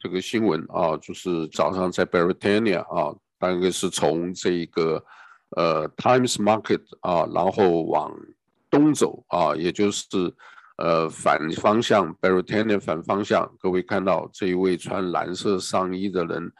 这个新闻啊，就是早上在 b r i t a n i a 啊，大概是从这一个呃 Times Market 啊，然后往东走啊，也就是呃反方向 b r i t a n i a 反方向，各位看到这一位穿蓝色上衣的人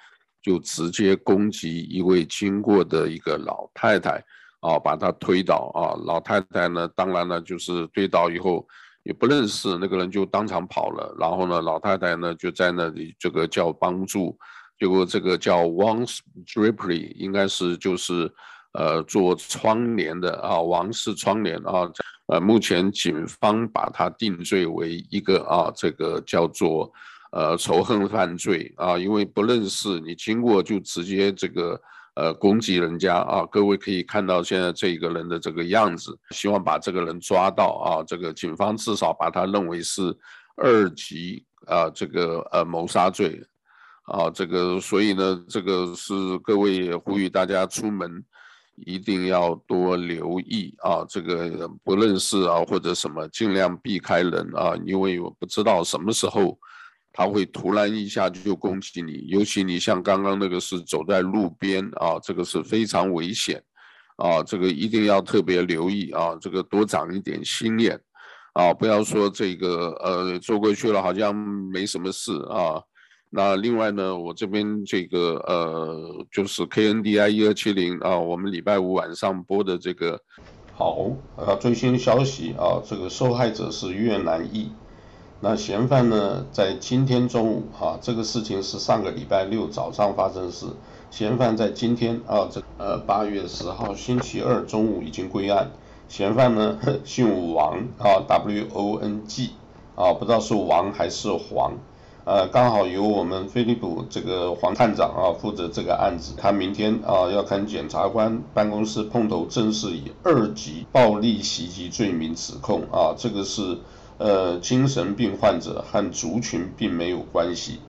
就直接攻击一位经过的一个老太太啊，把她推倒啊，老太太呢，当然了，就是推倒以后。也不认识那个人，就当场跑了。然后呢，老太太呢就在那里这个叫帮助，结果这个叫 Wang Drapery，应该是就是呃做窗帘的啊，王氏窗帘啊。呃，目前警方把他定罪为一个啊，这个叫做呃仇恨犯罪啊，因为不认识你经过就直接这个。呃，攻击人家啊！各位可以看到现在这个人的这个样子，希望把这个人抓到啊！这个警方至少把他认为是二级啊，这个呃谋杀罪啊，这个所以呢，这个是各位也呼吁大家出门一定要多留意啊！这个不认识啊或者什么，尽量避开人啊，因为我不知道什么时候。他会突然一下就攻击你，尤其你像刚刚那个是走在路边啊，这个是非常危险啊，这个一定要特别留意啊，这个多长一点心眼啊，不要说这个呃坐过去了好像没什么事啊。那另外呢，我这边这个呃就是 KNDI 一二七零啊，我们礼拜五晚上播的这个好啊最新消息啊，这个受害者是越南裔。那嫌犯呢，在今天中午，哈，这个事情是上个礼拜六早上发生的事。嫌犯在今天啊，这呃八月十号星期二中午已经归案。嫌犯呢姓王啊，W O N G 啊，不知道是王还是黄，呃，刚好由我们菲利普这个黄探长啊负责这个案子。他明天啊要看检察官办公室碰头，正式以二级暴力袭击罪名指控啊，这个是。呃，精神病患者和族群并没有关系。